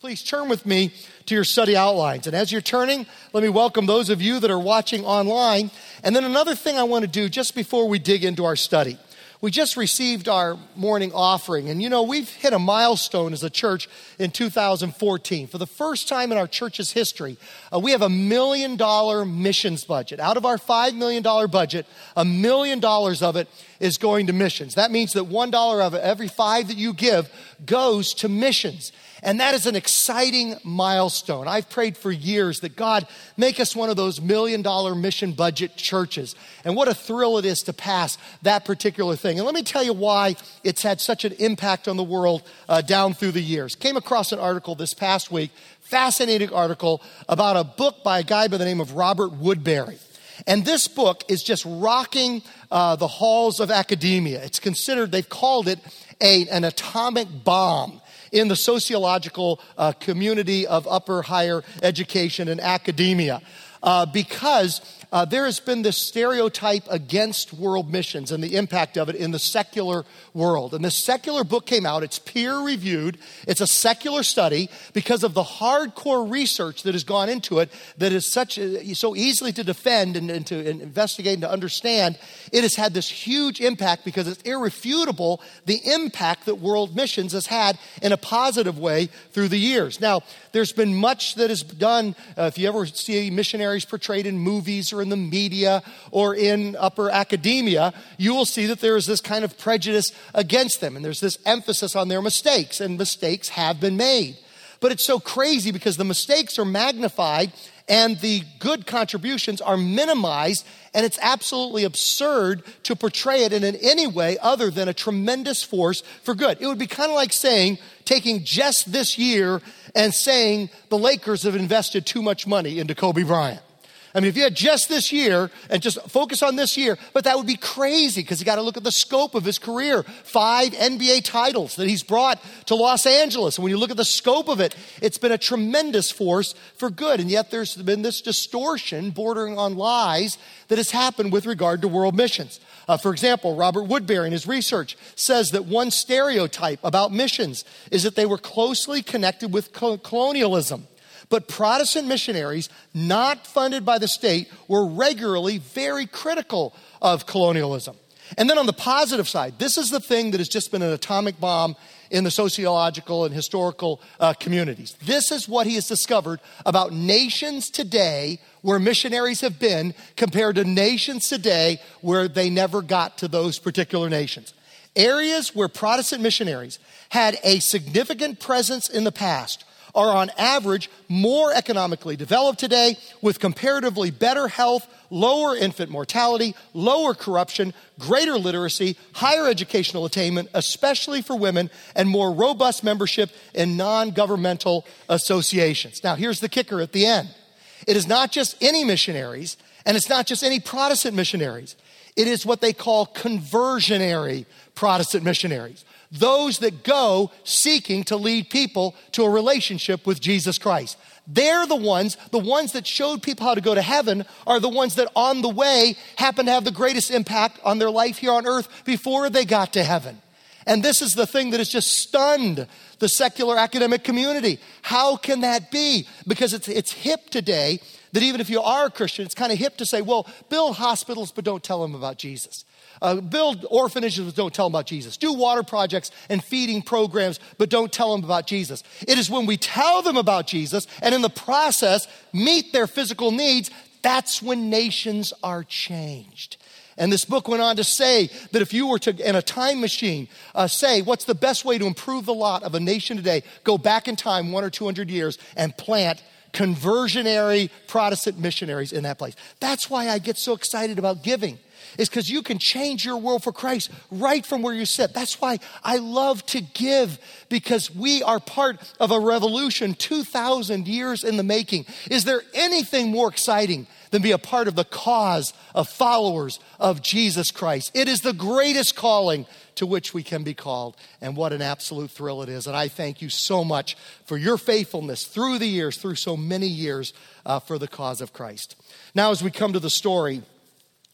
Please turn with me to your study outlines. And as you're turning, let me welcome those of you that are watching online. And then another thing I want to do just before we dig into our study. We just received our morning offering, and you know, we've hit a milestone as a church in 2014. For the first time in our church's history, uh, we have a million dollar missions budget. Out of our $5 million budget, a million dollars of it is going to missions. That means that one dollar of every five that you give goes to missions. And that is an exciting milestone. I've prayed for years that God make us one of those million dollar mission budget churches. And what a thrill it is to pass that particular thing. And let me tell you why it's had such an impact on the world uh, down through the years. Came across an article this past week, fascinating article about a book by a guy by the name of Robert Woodberry. And this book is just rocking uh, the halls of academia. It's considered, they've called it a, an atomic bomb in the sociological uh, community of upper higher education and academia. Uh, because uh, there has been this stereotype against world missions and the impact of it in the secular world. And this secular book came out, it's peer reviewed, it's a secular study because of the hardcore research that has gone into it that is such uh, so easily to defend and, and to investigate and to understand. It has had this huge impact because it's irrefutable the impact that world missions has had in a positive way through the years. Now, there's been much that is done. Uh, if you ever see missionaries portrayed in movies or in the media or in upper academia, you will see that there is this kind of prejudice against them. And there's this emphasis on their mistakes, and mistakes have been made. But it's so crazy because the mistakes are magnified and the good contributions are minimized, and it's absolutely absurd to portray it in any way other than a tremendous force for good. It would be kind of like saying, taking just this year and saying the Lakers have invested too much money into Kobe Bryant. I mean, if you had just this year and just focus on this year, but that would be crazy because you got to look at the scope of his career. Five NBA titles that he's brought to Los Angeles. And when you look at the scope of it, it's been a tremendous force for good. And yet there's been this distortion bordering on lies that has happened with regard to world missions. Uh, for example, Robert Woodberry in his research says that one stereotype about missions is that they were closely connected with colonialism. But Protestant missionaries, not funded by the state, were regularly very critical of colonialism. And then on the positive side, this is the thing that has just been an atomic bomb in the sociological and historical uh, communities. This is what he has discovered about nations today where missionaries have been compared to nations today where they never got to those particular nations. Areas where Protestant missionaries had a significant presence in the past are on average more economically developed today with comparatively better health, lower infant mortality, lower corruption, greater literacy, higher educational attainment, especially for women, and more robust membership in non governmental associations. Now, here's the kicker at the end it is not just any missionaries, and it's not just any Protestant missionaries. It is what they call conversionary Protestant missionaries those that go seeking to lead people to a relationship with Jesus Christ. They're the ones, the ones that showed people how to go to heaven are the ones that on the way happen to have the greatest impact on their life here on earth before they got to heaven. And this is the thing that has just stunned the secular academic community. How can that be? Because it's, it's hip today that even if you are a Christian, it's kind of hip to say, well, build hospitals, but don't tell them about Jesus. Uh, build orphanages, but don't tell them about Jesus. Do water projects and feeding programs, but don't tell them about Jesus. It is when we tell them about Jesus and in the process meet their physical needs, that's when nations are changed. And this book went on to say that if you were to, in a time machine, uh, say, what's the best way to improve the lot of a nation today? Go back in time one or two hundred years and plant conversionary Protestant missionaries in that place. That's why I get so excited about giving is because you can change your world for Christ right from where you sit. That's why I love to give because we are part of a revolution 2,000 years in the making. Is there anything more exciting than be a part of the cause of followers of Jesus Christ? It is the greatest calling to which we can be called. And what an absolute thrill it is. And I thank you so much for your faithfulness through the years, through so many years uh, for the cause of Christ. Now, as we come to the story,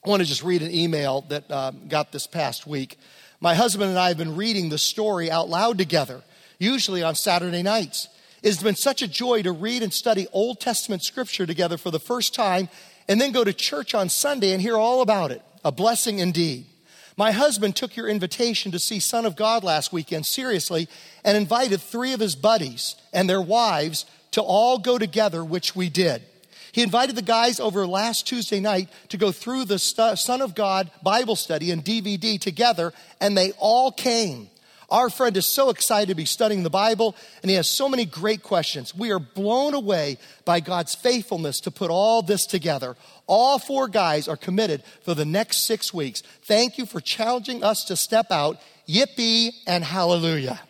I want to just read an email that uh, got this past week. My husband and I have been reading the story out loud together, usually on Saturday nights. It's been such a joy to read and study Old Testament scripture together for the first time and then go to church on Sunday and hear all about it. A blessing indeed. My husband took your invitation to see Son of God last weekend seriously and invited three of his buddies and their wives to all go together, which we did. He invited the guys over last Tuesday night to go through the Son of God Bible study and DVD together, and they all came. Our friend is so excited to be studying the Bible, and he has so many great questions. We are blown away by God's faithfulness to put all this together. All four guys are committed for the next six weeks. Thank you for challenging us to step out. Yippee and hallelujah.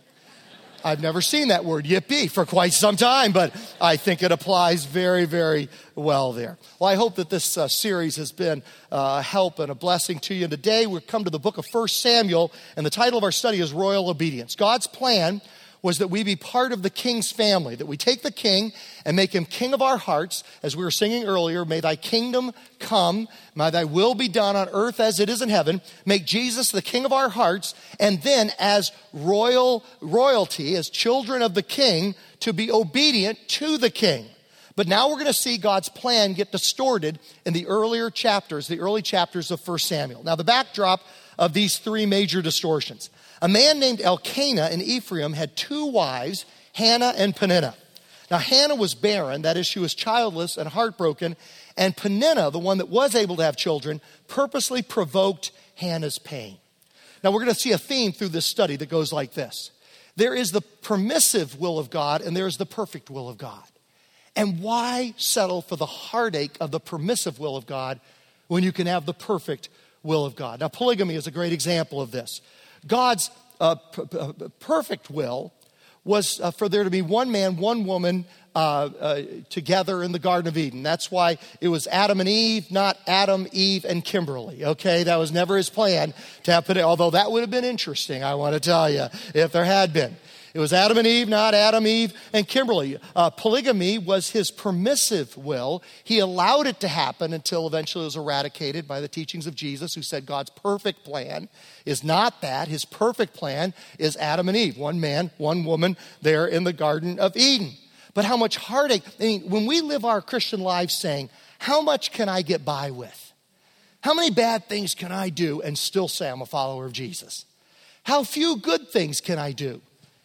I've never seen that word yippee for quite some time, but I think it applies very, very well there. Well, I hope that this uh, series has been uh, a help and a blessing to you. And today we come to the book of 1 Samuel, and the title of our study is Royal Obedience. God's plan was that we be part of the king's family, that we take the king and make him king of our hearts. As we were singing earlier, may thy kingdom come, may thy will be done on earth as it is in heaven. Make Jesus the king of our hearts, and then as royal royalty, as children of the king, to be obedient to the king. But now we're going to see God's plan get distorted in the earlier chapters, the early chapters of 1 Samuel. Now, the backdrop of these three major distortions. A man named Elkanah in Ephraim had two wives, Hannah and Peninnah. Now, Hannah was barren, that is, she was childless and heartbroken, and Peninnah, the one that was able to have children, purposely provoked Hannah's pain. Now, we're going to see a theme through this study that goes like this there is the permissive will of God, and there is the perfect will of God. And why settle for the heartache of the permissive will of God when you can have the perfect will of God? Now, polygamy is a great example of this. God's uh, p- p- perfect will was uh, for there to be one man, one woman uh, uh, together in the Garden of Eden. That's why it was Adam and Eve, not Adam, Eve, and Kimberly. Okay, that was never his plan to have although that would have been interesting, I want to tell you, if there had been. It was Adam and Eve, not Adam, Eve, and Kimberly. Uh, polygamy was his permissive will. He allowed it to happen until eventually it was eradicated by the teachings of Jesus, who said God's perfect plan is not that. His perfect plan is Adam and Eve, one man, one woman there in the Garden of Eden. But how much heartache. I mean, when we live our Christian lives saying, How much can I get by with? How many bad things can I do and still say I'm a follower of Jesus? How few good things can I do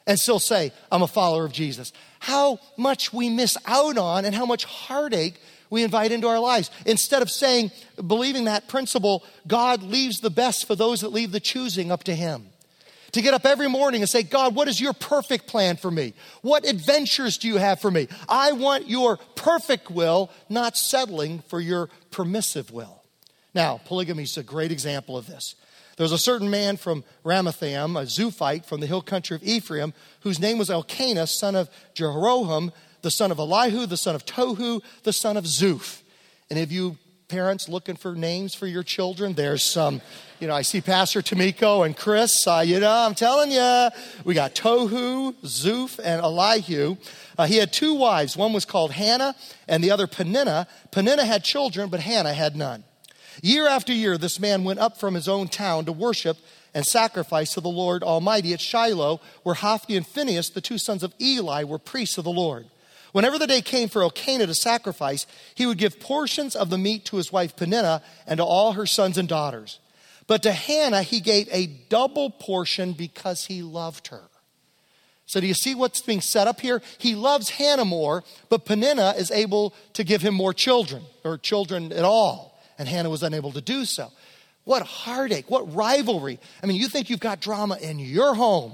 and still say, I'm a follower of Jesus. How much we miss out on and how much heartache we invite into our lives. Instead of saying, believing that principle, God leaves the best for those that leave the choosing up to Him. To get up every morning and say, God, what is your perfect plan for me? What adventures do you have for me? I want your perfect will, not settling for your permissive will. Now, polygamy is a great example of this. There was a certain man from Ramathaim, a Zuphite from the hill country of Ephraim, whose name was Elkanah, son of Jeroham, the son of Elihu, the son of Tohu, the son of Zuph. And if you parents looking for names for your children, there's some, you know, I see Pastor Tamiko and Chris, uh, you know, I'm telling you, we got Tohu, Zuph, and Elihu. Uh, he had two wives. One was called Hannah and the other Peninnah. Peninnah had children, but Hannah had none. Year after year, this man went up from his own town to worship and sacrifice to the Lord Almighty at Shiloh, where Hophni and Phinehas, the two sons of Eli, were priests of the Lord. Whenever the day came for Elkanah to sacrifice, he would give portions of the meat to his wife Peninnah and to all her sons and daughters. But to Hannah, he gave a double portion because he loved her. So, do you see what's being set up here? He loves Hannah more, but Peninnah is able to give him more children, or children at all and Hannah was unable to do so. What heartache, what rivalry. I mean, you think you've got drama in your home.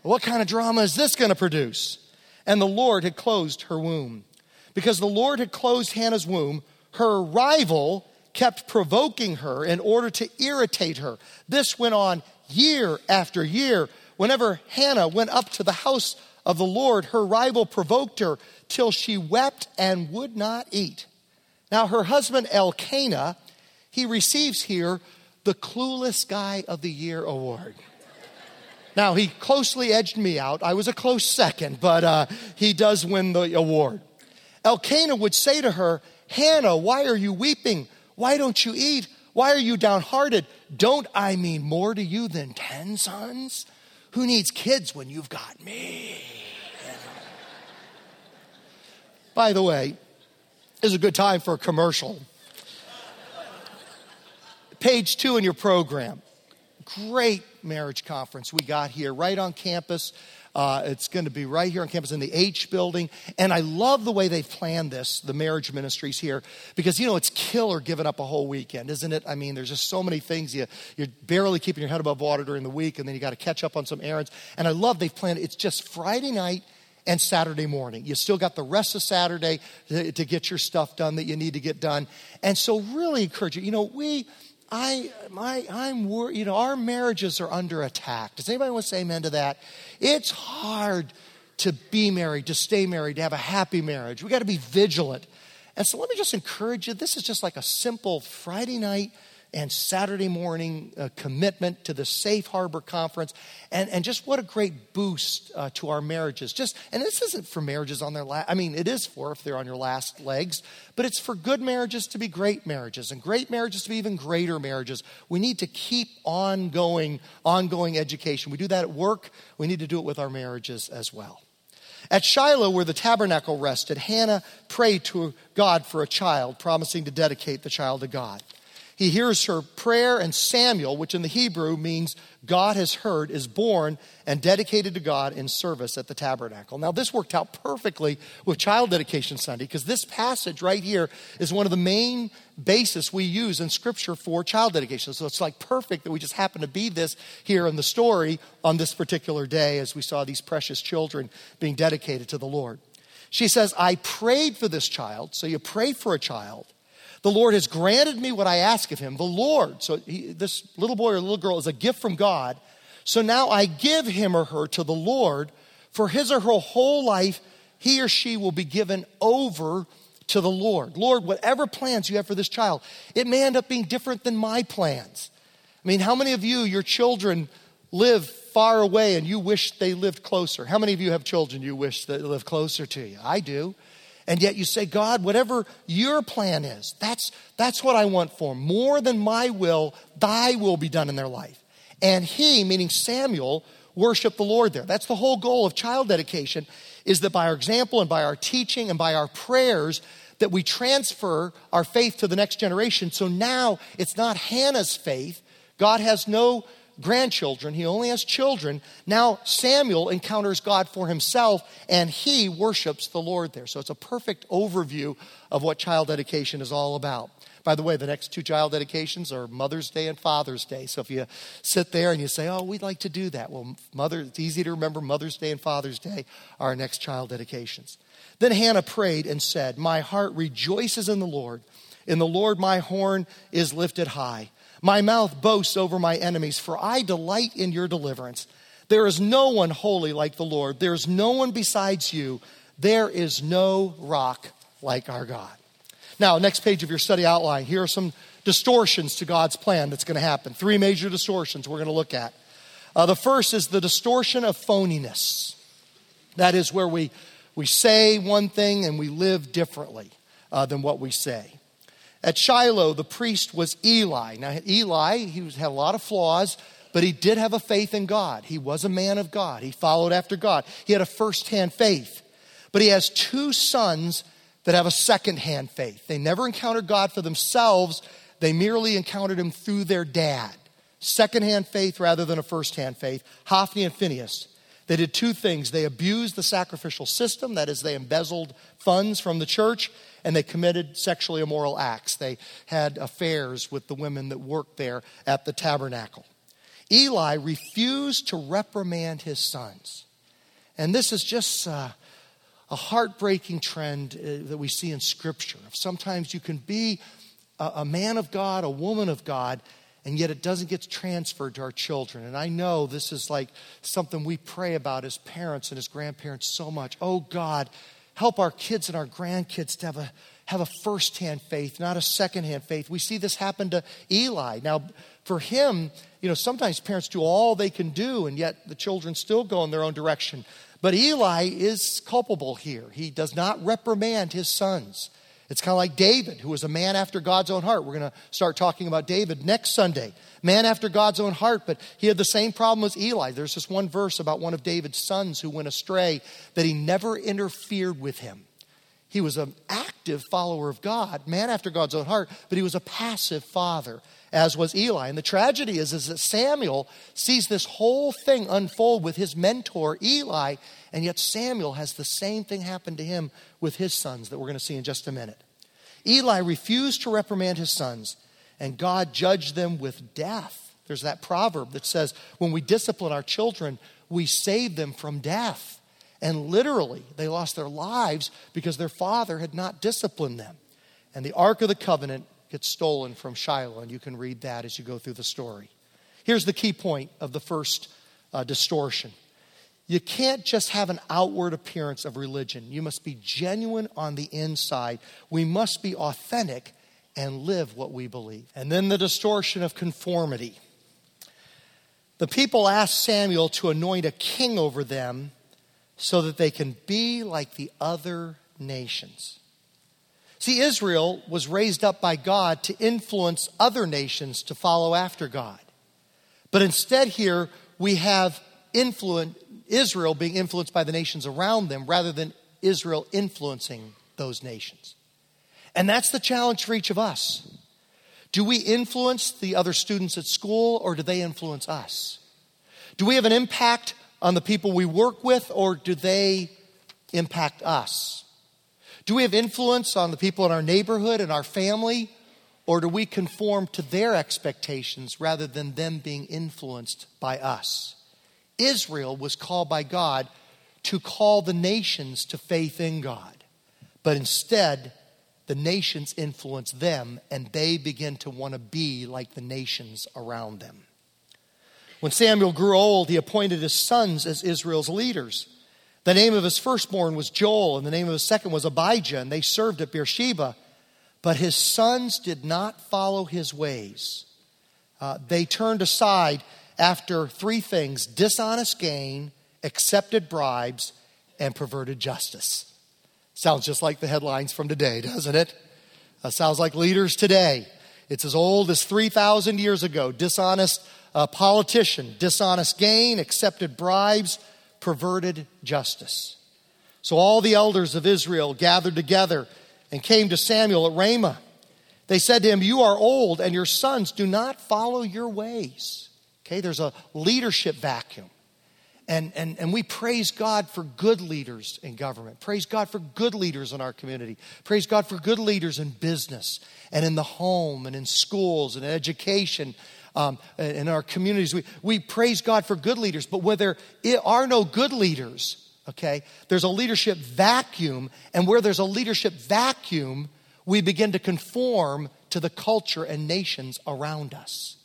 What kind of drama is this going to produce? And the Lord had closed her womb. Because the Lord had closed Hannah's womb, her rival kept provoking her in order to irritate her. This went on year after year. Whenever Hannah went up to the house of the Lord, her rival provoked her till she wept and would not eat. Now, her husband Elkanah, he receives here the Clueless Guy of the Year award. Now, he closely edged me out. I was a close second, but uh, he does win the award. Elkanah would say to her, Hannah, why are you weeping? Why don't you eat? Why are you downhearted? Don't I mean more to you than ten sons? Who needs kids when you've got me? By the way, is a good time for a commercial. Page two in your program. Great marriage conference we got here right on campus. Uh, it's going to be right here on campus in the H building. And I love the way they've planned this, the marriage ministries here, because, you know, it's killer giving up a whole weekend, isn't it? I mean, there's just so many things. You, you're barely keeping your head above water during the week, and then you got to catch up on some errands. And I love they've planned It's just Friday night and Saturday morning. You still got the rest of Saturday to, get your stuff done that you need to get done. And so, really encourage you. You know, we I, my, I'm worried, you know, our marriages are under attack. Does anybody want to say amen to that? It's hard to be married, to stay married, to have a happy marriage. We got to be vigilant. And so let me just encourage you. This is just like a simple Friday night and Saturday morning uh, commitment to the Safe Harbor Conference. And, and just what a great boost uh, to our marriages. Just And this isn't for marriages on their last, I mean, it is for if they're on your last legs, but it's for good marriages to be great marriages and great marriages to be even greater marriages. We need to keep ongoing, ongoing education. We do that at work, we need to do it with our marriages as well. At Shiloh, where the tabernacle rested, Hannah prayed to God for a child, promising to dedicate the child to God. He hears her prayer, and Samuel, which in the Hebrew means God has heard, is born and dedicated to God in service at the tabernacle. Now, this worked out perfectly with Child Dedication Sunday because this passage right here is one of the main basis we use in Scripture for child dedication. So it's like perfect that we just happen to be this here in the story on this particular day as we saw these precious children being dedicated to the Lord. She says, I prayed for this child. So you pray for a child the Lord has granted me what I ask of him. The Lord, so he, this little boy or little girl is a gift from God. So now I give him or her to the Lord. For his or her whole life, he or she will be given over to the Lord. Lord, whatever plans you have for this child, it may end up being different than my plans. I mean, how many of you, your children, live far away and you wish they lived closer? How many of you have children you wish that lived closer to you? I do. And yet you say, God, whatever your plan is, that's, that's what I want for. More than my will, thy will be done in their life. And he, meaning Samuel, worshiped the Lord there. That's the whole goal of child dedication, is that by our example and by our teaching and by our prayers, that we transfer our faith to the next generation. So now it's not Hannah's faith. God has no grandchildren, he only has children. Now Samuel encounters God for himself and he worships the Lord there. So it's a perfect overview of what child dedication is all about. By the way, the next two child dedications are Mother's Day and Father's Day. So if you sit there and you say, Oh, we'd like to do that, well, Mother, it's easy to remember Mother's Day and Father's Day are our next child dedications. Then Hannah prayed and said, My heart rejoices in the Lord. In the Lord, my horn is lifted high. My mouth boasts over my enemies, for I delight in your deliverance. There is no one holy like the Lord. There is no one besides you. There is no rock like our God. Now, next page of your study outline, here are some distortions to God's plan that's going to happen. Three major distortions we're going to look at. Uh, the first is the distortion of phoniness. That is where we, we say one thing and we live differently uh, than what we say. At Shiloh, the priest was Eli. Now, Eli, he was, had a lot of flaws, but he did have a faith in God. He was a man of God. He followed after God. He had a first hand faith. But he has two sons that have a second hand faith. They never encountered God for themselves, they merely encountered him through their dad. Second hand faith rather than a first hand faith. Hophni and Phinehas. They did two things. They abused the sacrificial system, that is, they embezzled funds from the church, and they committed sexually immoral acts. They had affairs with the women that worked there at the tabernacle. Eli refused to reprimand his sons. And this is just uh, a heartbreaking trend uh, that we see in Scripture. Sometimes you can be a, a man of God, a woman of God, and yet it doesn't get transferred to our children. And I know this is like something we pray about as parents and as grandparents so much. Oh God, help our kids and our grandkids to have a have a first-hand faith, not a second-hand faith. We see this happen to Eli. Now, for him, you know, sometimes parents do all they can do, and yet the children still go in their own direction. But Eli is culpable here. He does not reprimand his sons. It's kind of like David, who was a man after God's own heart. We're going to start talking about David next Sunday. Man after God's own heart, but he had the same problem as Eli. There's this one verse about one of David's sons who went astray that he never interfered with him. He was an active follower of God, man after God's own heart, but he was a passive father, as was Eli. And the tragedy is, is that Samuel sees this whole thing unfold with his mentor, Eli, and yet Samuel has the same thing happen to him with his sons that we're going to see in just a minute. Eli refused to reprimand his sons, and God judged them with death. There's that proverb that says, when we discipline our children, we save them from death. And literally, they lost their lives because their father had not disciplined them. And the Ark of the Covenant gets stolen from Shiloh, and you can read that as you go through the story. Here's the key point of the first uh, distortion you can't just have an outward appearance of religion. You must be genuine on the inside. We must be authentic and live what we believe. And then the distortion of conformity. The people asked Samuel to anoint a king over them so that they can be like the other nations. See, Israel was raised up by God to influence other nations to follow after God. But instead, here we have influence, Israel being influenced by the nations around them rather than Israel influencing those nations. And that's the challenge for each of us. Do we influence the other students at school or do they influence us? Do we have an impact on the people we work with or do they impact us? Do we have influence on the people in our neighborhood and our family or do we conform to their expectations rather than them being influenced by us? Israel was called by God to call the nations to faith in God. But instead, the nations influence them and they begin to want to be like the nations around them. When Samuel grew old, he appointed his sons as Israel's leaders. The name of his firstborn was Joel, and the name of his second was Abijah, and they served at Beersheba. But his sons did not follow his ways. Uh, they turned aside after three things dishonest gain, accepted bribes, and perverted justice. Sounds just like the headlines from today, doesn't it? Uh, sounds like leaders today. It's as old as 3,000 years ago. Dishonest uh, politician, dishonest gain, accepted bribes, perverted justice. So all the elders of Israel gathered together and came to Samuel at Ramah. They said to him, You are old, and your sons do not follow your ways. Okay, there's a leadership vacuum. And, and, and we praise God for good leaders in government. Praise God for good leaders in our community. Praise God for good leaders in business and in the home and in schools and in education um, in our communities. We, we praise God for good leaders, but where there are no good leaders, okay, there's a leadership vacuum. And where there's a leadership vacuum, we begin to conform to the culture and nations around us.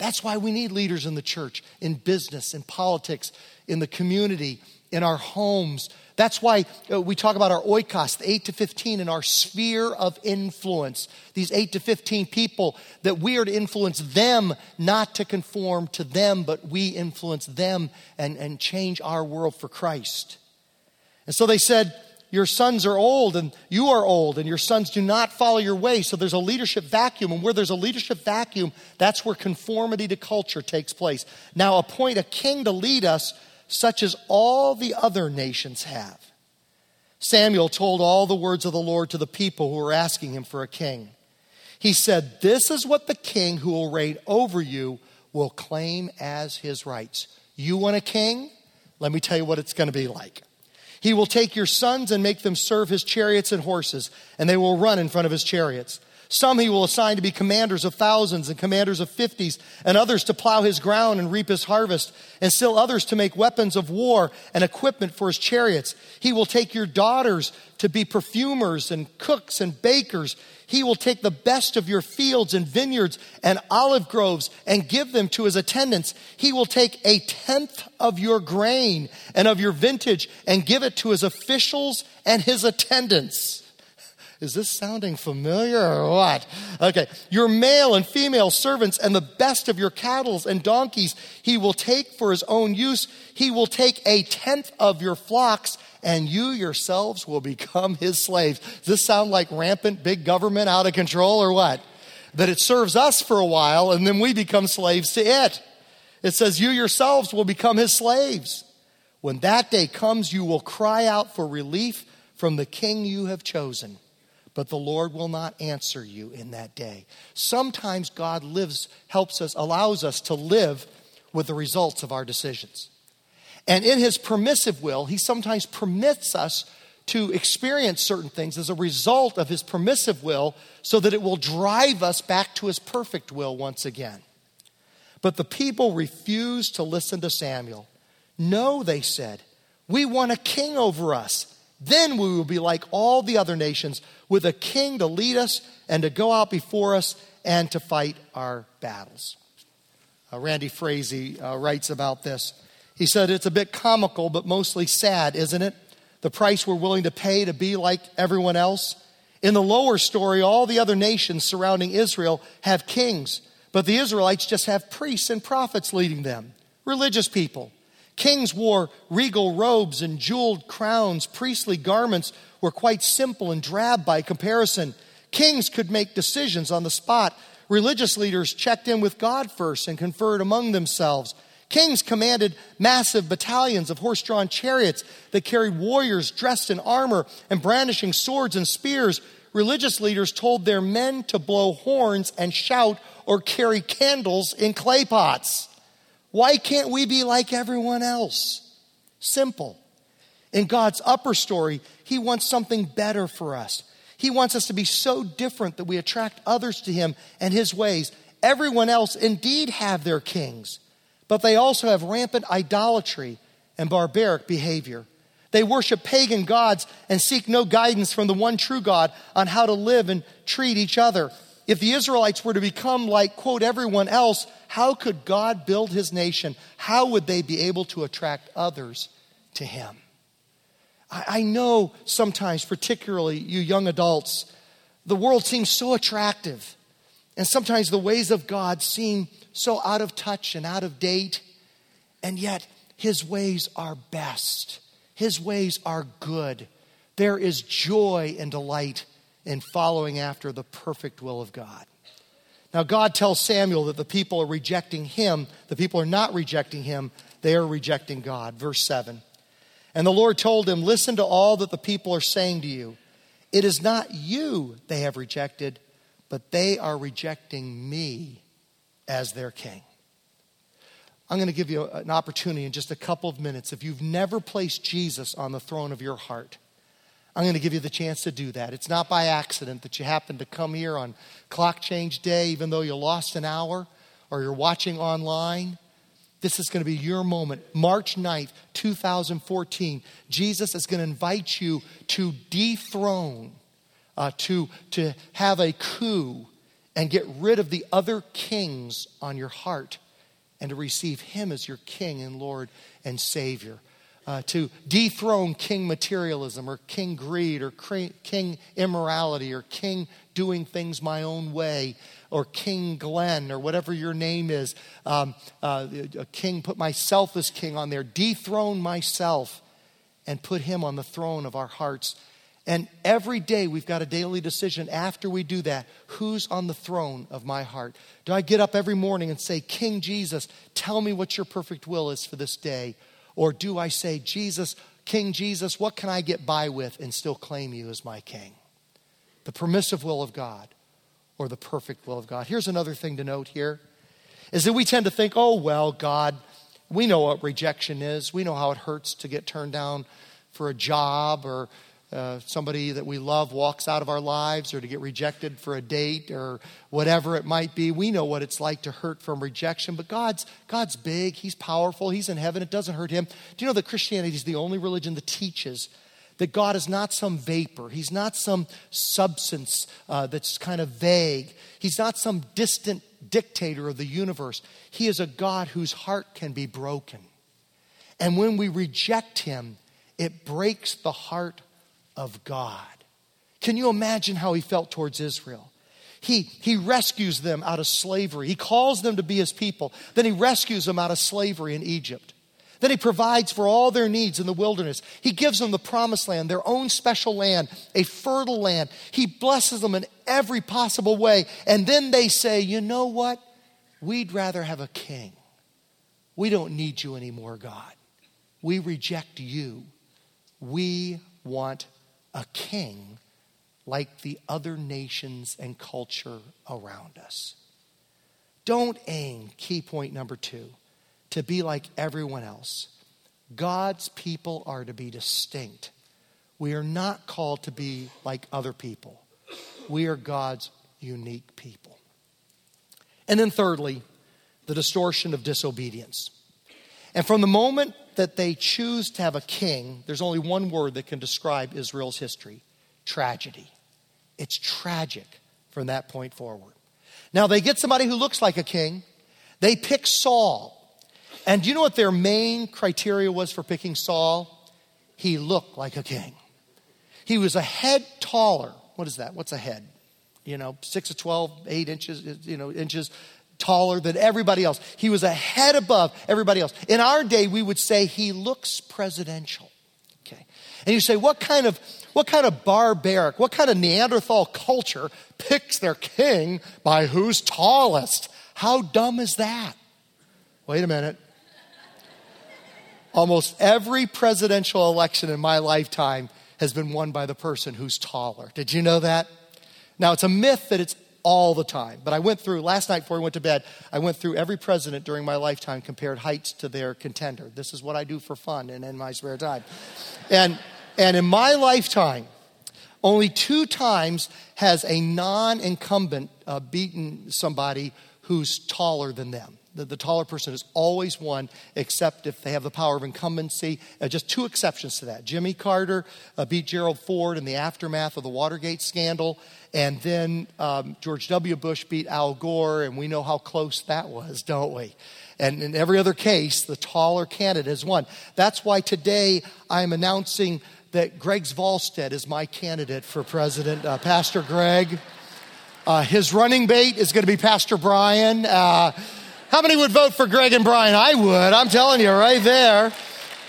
That's why we need leaders in the church, in business, in politics, in the community, in our homes. That's why uh, we talk about our oikos, the 8 to 15, in our sphere of influence. These 8 to 15 people, that we are to influence them, not to conform to them, but we influence them and, and change our world for Christ. And so they said, your sons are old and you are old and your sons do not follow your way. So there's a leadership vacuum. And where there's a leadership vacuum, that's where conformity to culture takes place. Now appoint a king to lead us, such as all the other nations have. Samuel told all the words of the Lord to the people who were asking him for a king. He said, This is what the king who will reign over you will claim as his rights. You want a king? Let me tell you what it's going to be like. He will take your sons and make them serve his chariots and horses, and they will run in front of his chariots. Some he will assign to be commanders of thousands and commanders of fifties, and others to plow his ground and reap his harvest, and still others to make weapons of war and equipment for his chariots. He will take your daughters to be perfumers and cooks and bakers. He will take the best of your fields and vineyards and olive groves and give them to his attendants. He will take a tenth of your grain and of your vintage and give it to his officials and his attendants. Is this sounding familiar or what? Okay. Your male and female servants and the best of your cattle and donkeys he will take for his own use. He will take a tenth of your flocks and you yourselves will become his slaves. Does this sound like rampant big government out of control or what? That it serves us for a while and then we become slaves to it. It says, You yourselves will become his slaves. When that day comes, you will cry out for relief from the king you have chosen, but the Lord will not answer you in that day. Sometimes God lives, helps us, allows us to live with the results of our decisions. And in his permissive will, he sometimes permits us to experience certain things as a result of his permissive will so that it will drive us back to his perfect will once again. But the people refused to listen to Samuel. No, they said, we want a king over us. Then we will be like all the other nations, with a king to lead us and to go out before us and to fight our battles. Uh, Randy Frazee uh, writes about this. He said, It's a bit comical, but mostly sad, isn't it? The price we're willing to pay to be like everyone else. In the lower story, all the other nations surrounding Israel have kings, but the Israelites just have priests and prophets leading them, religious people. Kings wore regal robes and jeweled crowns. Priestly garments were quite simple and drab by comparison. Kings could make decisions on the spot. Religious leaders checked in with God first and conferred among themselves. Kings commanded massive battalions of horse drawn chariots that carried warriors dressed in armor and brandishing swords and spears. Religious leaders told their men to blow horns and shout or carry candles in clay pots. Why can't we be like everyone else? Simple. In God's upper story, He wants something better for us. He wants us to be so different that we attract others to Him and His ways. Everyone else indeed have their kings, but they also have rampant idolatry and barbaric behavior. They worship pagan gods and seek no guidance from the one true God on how to live and treat each other. If the Israelites were to become like, quote, everyone else, how could God build his nation? How would they be able to attract others to him? I, I know sometimes, particularly you young adults, the world seems so attractive. And sometimes the ways of God seem so out of touch and out of date. And yet, his ways are best. His ways are good. There is joy and delight in following after the perfect will of God. Now, God tells Samuel that the people are rejecting him. The people are not rejecting him, they are rejecting God. Verse 7. And the Lord told him, Listen to all that the people are saying to you. It is not you they have rejected, but they are rejecting me as their king. I'm going to give you an opportunity in just a couple of minutes. If you've never placed Jesus on the throne of your heart, I'm going to give you the chance to do that. It's not by accident that you happen to come here on clock change day, even though you lost an hour or you're watching online. This is going to be your moment. March 9th, 2014. Jesus is going to invite you to dethrone, uh, to, to have a coup and get rid of the other kings on your heart and to receive Him as your King and Lord and Savior uh, to dethrone king materialism or king greed or king immorality or king doing things my own way or King Glenn or whatever your name is. Um, uh, a king, put myself as king on there. Dethrone myself and put him on the throne of our hearts. And every day we've got a daily decision after we do that who's on the throne of my heart? Do I get up every morning and say, King Jesus, tell me what your perfect will is for this day? Or do I say, Jesus, King Jesus, what can I get by with and still claim you as my king? The permissive will of God or the perfect will of God. Here's another thing to note here is that we tend to think, oh, well, God, we know what rejection is. We know how it hurts to get turned down for a job or uh, somebody that we love walks out of our lives or to get rejected for a date or whatever it might be. We know what it's like to hurt from rejection, but God's, God's big, He's powerful, He's in heaven, it doesn't hurt Him. Do you know that Christianity is the only religion that teaches that God is not some vapor, He's not some substance uh, that's kind of vague, He's not some distant dictator of the universe. He is a God whose heart can be broken. And when we reject Him, it breaks the heart of God. Can you imagine how he felt towards Israel? He, he rescues them out of slavery. He calls them to be his people. Then he rescues them out of slavery in Egypt. Then he provides for all their needs in the wilderness. He gives them the promised land, their own special land, a fertile land. He blesses them in every possible way. And then they say, you know what? We'd rather have a king. We don't need you anymore, God. We reject you. We want a king like the other nations and culture around us. Don't aim, key point number two, to be like everyone else. God's people are to be distinct. We are not called to be like other people. We are God's unique people. And then, thirdly, the distortion of disobedience. And from the moment that they choose to have a king, there's only one word that can describe Israel's history tragedy. It's tragic from that point forward. Now, they get somebody who looks like a king, they pick Saul. And do you know what their main criteria was for picking Saul? He looked like a king. He was a head taller. What is that? What's a head? You know, six to 12, eight inches, you know, inches taller than everybody else. He was a head above everybody else. In our day, we would say he looks presidential. Okay. And you say, what kind of what kind of barbaric, what kind of Neanderthal culture picks their king by who's tallest? How dumb is that? Wait a minute. Almost every presidential election in my lifetime has been won by the person who's taller. Did you know that? Now, it's a myth that it's all the time. But I went through, last night before I went to bed, I went through every president during my lifetime, compared heights to their contender. This is what I do for fun and in my spare time. And, and in my lifetime, only two times has a non incumbent uh, beaten somebody who's taller than them. The, the, taller person is always won, except if they have the power of incumbency. Uh, just two exceptions to that. Jimmy Carter uh, beat Gerald Ford in the aftermath of the Watergate scandal, and then um, George W. Bush beat Al Gore, and we know how close that was, don't we? And in every other case, the taller candidate has won. That's why today I'm announcing that Greg Volstead is my candidate for president, uh, Pastor Greg. Uh, his running bait is going to be Pastor Brian. Uh, how many would vote for Greg and Brian? I would. I'm telling you right there.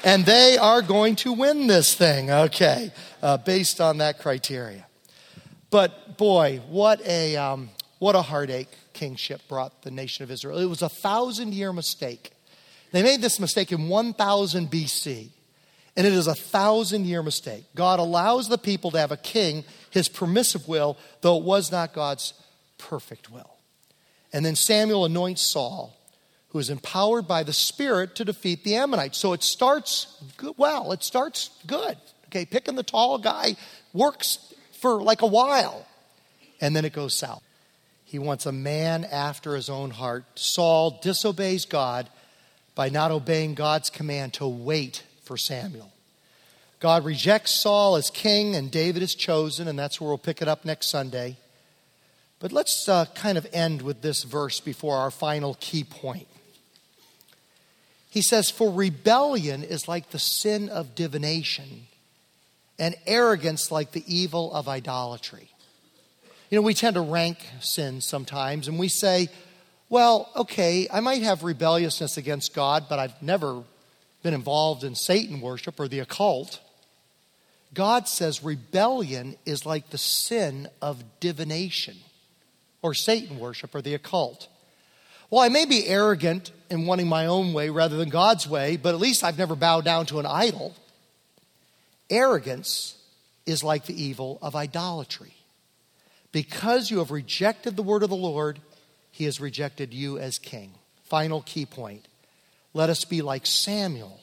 And they are going to win this thing, okay, uh, based on that criteria. But boy, what a, um, what a heartache kingship brought the nation of Israel. It was a thousand year mistake. They made this mistake in 1000 BC, and it is a thousand year mistake. God allows the people to have a king, his permissive will, though it was not God's perfect will. And then Samuel anoints Saul, who is empowered by the Spirit to defeat the Ammonites. So it starts good, well, it starts good. Okay, picking the tall guy works for like a while, and then it goes south. He wants a man after his own heart. Saul disobeys God by not obeying God's command to wait for Samuel. God rejects Saul as king, and David is chosen, and that's where we'll pick it up next Sunday. But let's uh, kind of end with this verse before our final key point. He says, For rebellion is like the sin of divination, and arrogance like the evil of idolatry. You know, we tend to rank sins sometimes, and we say, well, okay, I might have rebelliousness against God, but I've never been involved in Satan worship or the occult. God says rebellion is like the sin of divination or Satan worship or the occult. Well, I may be arrogant in wanting my own way rather than God's way, but at least I've never bowed down to an idol. Arrogance is like the evil of idolatry. Because you have rejected the word of the Lord, he has rejected you as king. Final key point. Let us be like Samuel,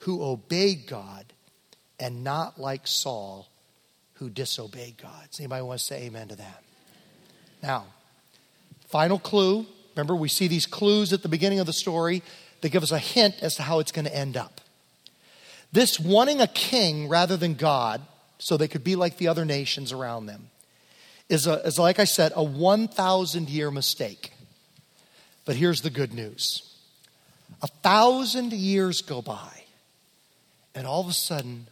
who obeyed God, and not like Saul, who disobeyed God. Does anybody want to say amen to that? Now, Final clue. Remember, we see these clues at the beginning of the story that give us a hint as to how it's going to end up. This wanting a king rather than God, so they could be like the other nations around them, is, a, is like I said, a 1,000 year mistake. But here's the good news a thousand years go by, and all of a sudden,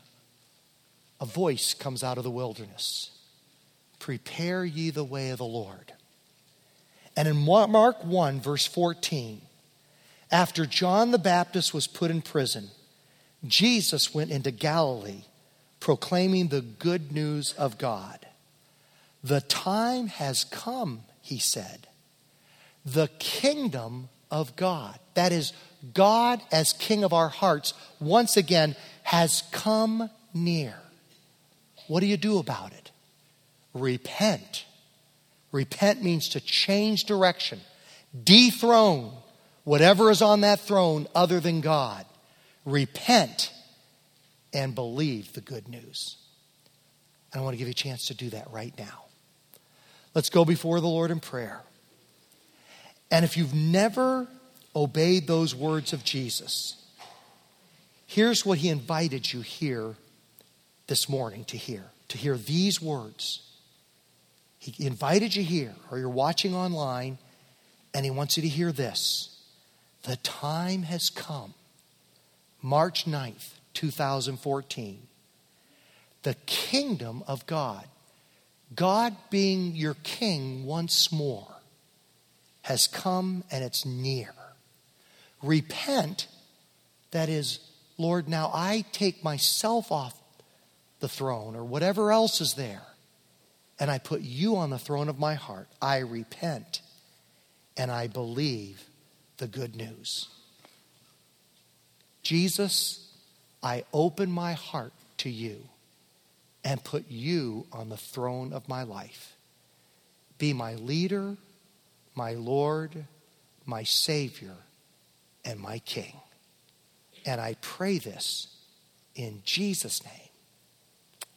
a voice comes out of the wilderness Prepare ye the way of the Lord. And in Mark 1, verse 14, after John the Baptist was put in prison, Jesus went into Galilee proclaiming the good news of God. The time has come, he said. The kingdom of God, that is, God as king of our hearts, once again has come near. What do you do about it? Repent. Repent means to change direction, dethrone whatever is on that throne other than God. Repent and believe the good news. And I want to give you a chance to do that right now. Let's go before the Lord in prayer. And if you've never obeyed those words of Jesus, here's what he invited you here this morning to hear to hear these words. He invited you here, or you're watching online, and he wants you to hear this. The time has come, March 9th, 2014. The kingdom of God, God being your king once more, has come and it's near. Repent, that is, Lord, now I take myself off the throne or whatever else is there, and I put you on the throne of my heart. I repent and I believe the good news. Jesus, I open my heart to you and put you on the throne of my life. Be my leader, my Lord, my Savior, and my King. And I pray this in Jesus' name.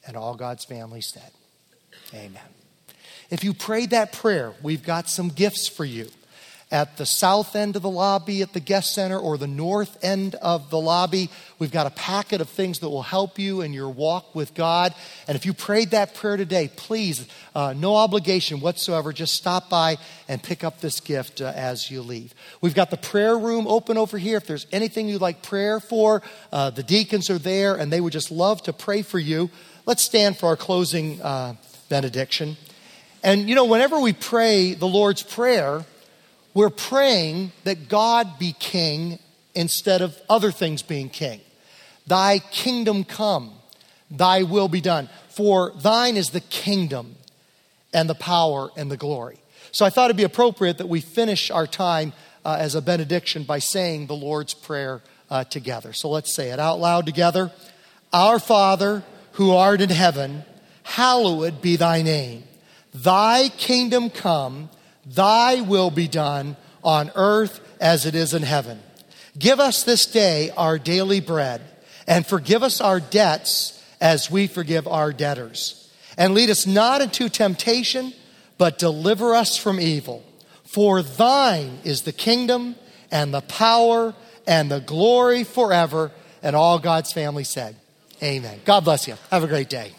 And all God's family said, Amen. If you prayed that prayer, we've got some gifts for you. At the south end of the lobby at the guest center or the north end of the lobby, we've got a packet of things that will help you in your walk with God. And if you prayed that prayer today, please, uh, no obligation whatsoever, just stop by and pick up this gift uh, as you leave. We've got the prayer room open over here. If there's anything you'd like prayer for, uh, the deacons are there and they would just love to pray for you. Let's stand for our closing uh, benediction. And you know, whenever we pray the Lord's Prayer, we're praying that God be king instead of other things being king. Thy kingdom come, thy will be done. For thine is the kingdom and the power and the glory. So I thought it'd be appropriate that we finish our time uh, as a benediction by saying the Lord's Prayer uh, together. So let's say it out loud together. Our Father, who art in heaven, hallowed be thy name. Thy kingdom come, thy will be done on earth as it is in heaven. Give us this day our daily bread, and forgive us our debts as we forgive our debtors. And lead us not into temptation, but deliver us from evil. For thine is the kingdom and the power and the glory forever. And all God's family said, Amen. God bless you. Have a great day.